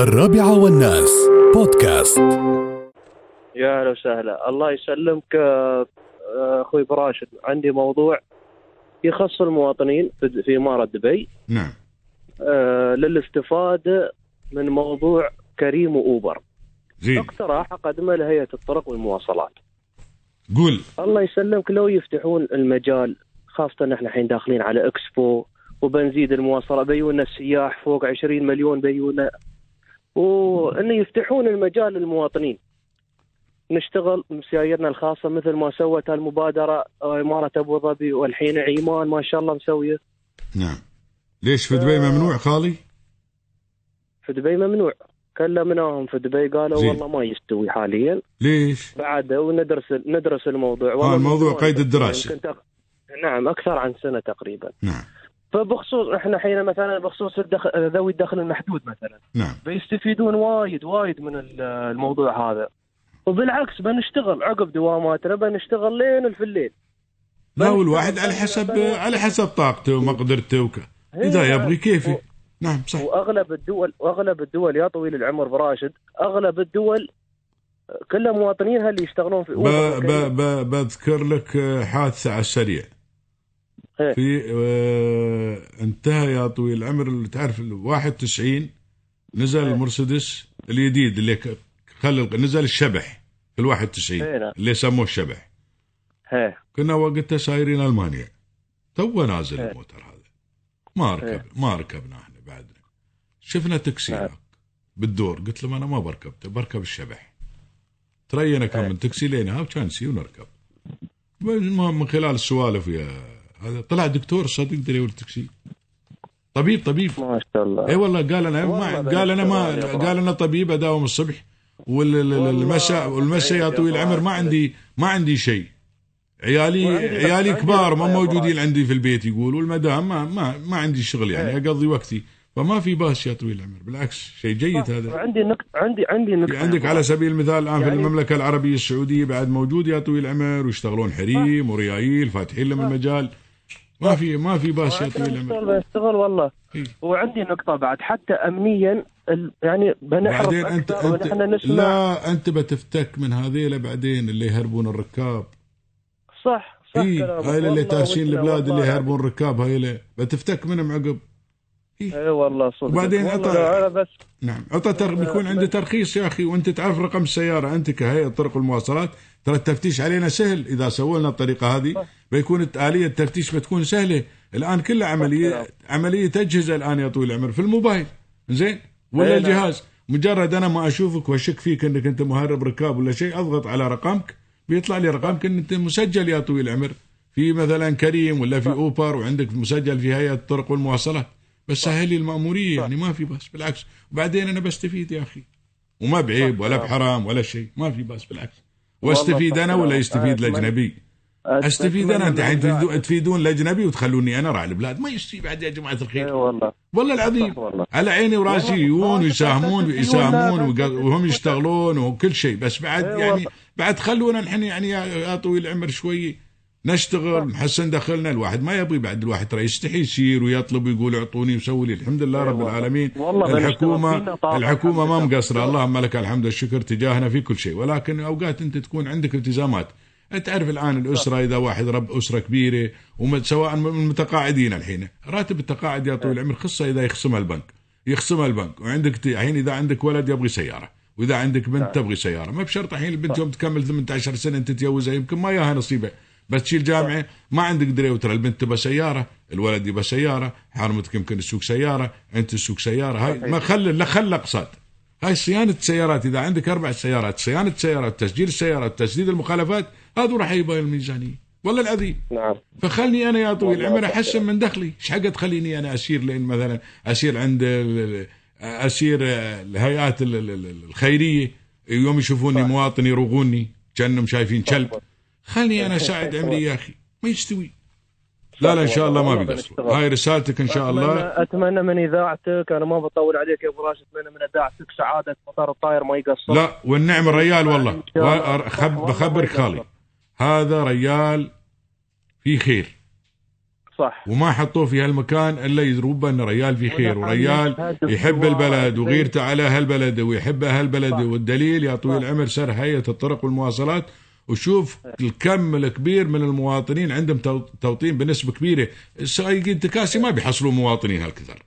الرابعة والناس. بودكاست. يا أهلا وسهلا. الله يسلمك آه، أخوي براشد. عندي موضوع يخص المواطنين في في إمارة دبي. نعم. آه، للاستفادة من موضوع كريم وأوبر. زين. اقتراح أقدمه لهيئة الطرق والمواصلات. قول الله يسلمك. لو يفتحون المجال خاصة إحنا الحين داخلين على إكسبو وبنزيد المواصلة بيونا السياح فوق 20 مليون بيونا وانه يفتحون المجال للمواطنين. نشتغل مسايرنا الخاصة مثل ما سوت المبادرة إمارة أبو ظبي والحين عيمان ما شاء الله مسوية. نعم. ليش في دبي ممنوع خالي؟ في دبي ممنوع. كلمناهم في دبي قالوا زين. والله ما يستوي حاليا. ليش؟ بعد وندرس ندرس الموضوع. آه، الموضوع قيد يمكن الدراسة. تق- نعم أكثر عن سنة تقريبا. نعم. فبخصوص إحنا حين مثلا بخصوص الدخل ذوي الدخل المحدود مثلا. نعم. بيستفيدون وايد وايد من ال- الموضوع هذا. وبالعكس بنشتغل عقب دواماتنا بنشتغل لين في الليل لا والواحد على حسب على حسب طاقته ومقدرته وك... إذا هي- يبغي كيفي. نعم صح. وأغلب الدول وأغلب الدول يا طويل العمر براشد أغلب الدول كلها مواطنينها اللي يشتغلون في ب... ب... ب... بذكر لك حادثة على السريع. إيه. في آه، انتهى يا طويل العمر اللي تعرف ال 91 نزل إيه. المرسيدس الجديد اللي خلى نزل الشبح في ال 91 إيه نعم. اللي سموه الشبح هي كنا وقتها سايرين ألمانيا تو نازل إيه. الموتر هذا ما ركب إيه. ما ركبنا إحنا بعدنا شفنا تاكسي نعم. بالدور قلت لهم أنا ما بركب بركب الشبح ترينا كم إيه. من تاكسي لينا وكان نسي ونركب المهم من خلال السوالف يا هذا طلع دكتور صدق دري التاكسي. طبيب طبيب. ما شاء الله. اي والله قال أنا ما قال أنا ما قال أنا طبيب أداوم الصبح والمساء والمساء يا طويل العمر ما عندي ما عندي شيء. عيالي عيالي كبار ما موجودين عندي في البيت يقول والمدام ما ما ما عندي شغل يعني إيه. أقضي وقتي. فما في باس يا طويل العمر بالعكس شيء جيد هذا. عندي نقطة عندي عندي نقطة. عندك على سبيل المثال الآن في يعني- المملكة العربية السعودية بعد موجود يا طويل العمر ويشتغلون حريم وريايل فاتحين لهم المجال. ما في ما في باس يا طويل العمر بشتغل والله إيه. وعندي نقطة بعد حتى أمنيا يعني بنحرص بعدين ونحن نسمع لا أنت بتفتك من هذيلا بعدين اللي يهربون الركاب صح صح كلامك. هاي اللي ودنا البلاد اللي. يهربون الركاب هاي بتفتك منهم عقب اي والله صدق. وبعدين أنا بس نعم. عطى تر... بيكون عنده ترخيص يا أخي وأنت تعرف رقم السيارة. أنت كهيئة طرق المواصلات ترى التفتيش علينا سهل. إذا سووا لنا الطريقة هذه بيكون الآلية التفتيش بتكون سهلة. الآن كلها عمليه عملية اجهزه الآن يا طويل العمر. في الموبايل. زين؟ ولا أي نعم. الجهاز. مجرد أنا ما أشوفك وأشك فيك إنك أنت مهرب ركاب ولا شيء أضغط على رقمك. بيطلع لي رقمك إن أنت مسجل يا طويل العمر. في مثلا كريم ولا في أوبر وعندك مسجل في هيئة الطرق والمواصلات بس سهل لي المأمورية يعني ما في بس بالعكس. وبعدين أنا بستفيد يا أخي. وما بعيب ولا بحرام ولا شيء ما في بس بالعكس. وأستفيد أنا ولا. يستفيد الأجنبي؟ أستفيد أنا؟ أنت تفيدون الأجنبي وتخلوني أنا راعي البلاد؟ ما يشتي بعد يا جماعة اي الخير والله. والله العظيم. والله. على عيني وراسي. يجون والله. ويساهمون. ويساهمون وهم يشتغلون وكل شيء. بس بعد إيه يعني. بعد خلونا نحن يعني يا طويل العمر شوي. نشتغل نحسن دخلنا الواحد ما يبغي بعد الواحد ترى يستحي يصير ويطلب ويقول اعطوني وسوي لي الحمد لله إيه رب. العالمين. والله الحكومة الحكومة ما. مقصرة. اللهم لك الحمد والشكر تجاهنا في كل شيء. ولكن أوقات أنت تكون عندك التزامات. تعرف الآن الأسرة إذا واحد رب أسرة كبيرة سواء من المتقاعدين الحين. راتب التقاعد يا طويل العمر خصة إذا يخصمها البنك. يخصمها البنك. وعندك الحين إذا عندك ولد يبغي سيارة. وإذا عندك بنت تبغي سيارة. ما بشرط الحين البنت يوم تكمل 18 سنة انت تتجوزها يمكن ما ياها نصيبه. بس تشيل جامعة ما عندك دري وترى البنت تبى سيارة الولد يبى سيارة حارمتك يمكن تسوق سيارة انت تسوق سيارة. هاي ما خل لا خل اقساط هاي صيانة السيارات إذا عندك أربع سيارات صيانة السيارات تسجيل السيارات تسديد المخالفات هذا راح يبقى الميزانية. والله العظيم. نعم. فخلني أنا يا طويل العمر. أحسن من دخلي. إيش حق تخليني أنا أسير لين مثلا أسير عند أسير الهيئات ال- ال- ال- الخيرية يوم يشوفوني مواطن يروغوني كأنهم شايفين كلب. خلني أنا اساعد عمري يا أخي. ما يستوي. لا لا إن شاء الله ما بنشتغل. هاي رسالتك إن شاء الله. أتمنى, أتمنى من إذاعتك أنا ما بطول عليك يا أبو راشد أتمنى من إذاعتك سعادة مطار الطاير ما يقصر. لا والنعم الريال والله. بخبرك خالي. هذا ريال في خير. صح. وما حطوه في هالمكان إلا يدروا بأن ريال في خير. وريال يحب البلد وغيرته على هالبلد ويحب هالبلد. والدليل. يا طويل. العمر سر هيئة الطرق والمواصلات. وشوف الكم الكبير من المواطنين عندهم تو- توطين بنسبة كبيرة. السائقين التكاسي ما بيحصلوا مواطنين هالكثر.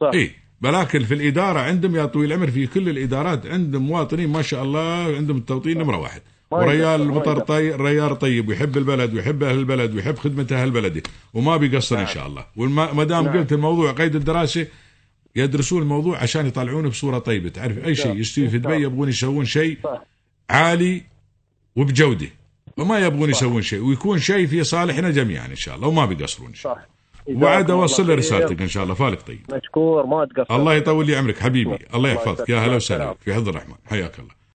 صح. اي ولكن في الإدارة عندهم يا طويل العمر في كل الإدارات عندهم مواطنين ما شاء الله عندهم التوطين نمرة واحد. وريال المطر. طيب ريال طيب ويحب البلد ويحب أهل البلد ويحب خدمة أهل البلد. وما بيقصر إن شاء الله. وما دام نعم. قلت الموضوع قيد الدراسة يدرسون الموضوع عشان يطلعونه بصورة طيبة. تعرف أي شيء يستوي في دبي يبغون يسوون شيء. عالي وبجوده وما يبغون يسوون شيء ويكون شيء في صالحنا جميعا إن شاء الله وما بيقصرون. صح. وعد أوصل رسالتك. إن شاء الله فالك طيب. مشكور ما تقصر. الله يطول لي عمرك حبيبي الله يحفظك. يا. هلا وسهلا في حفظ الرحمن. حياك الله.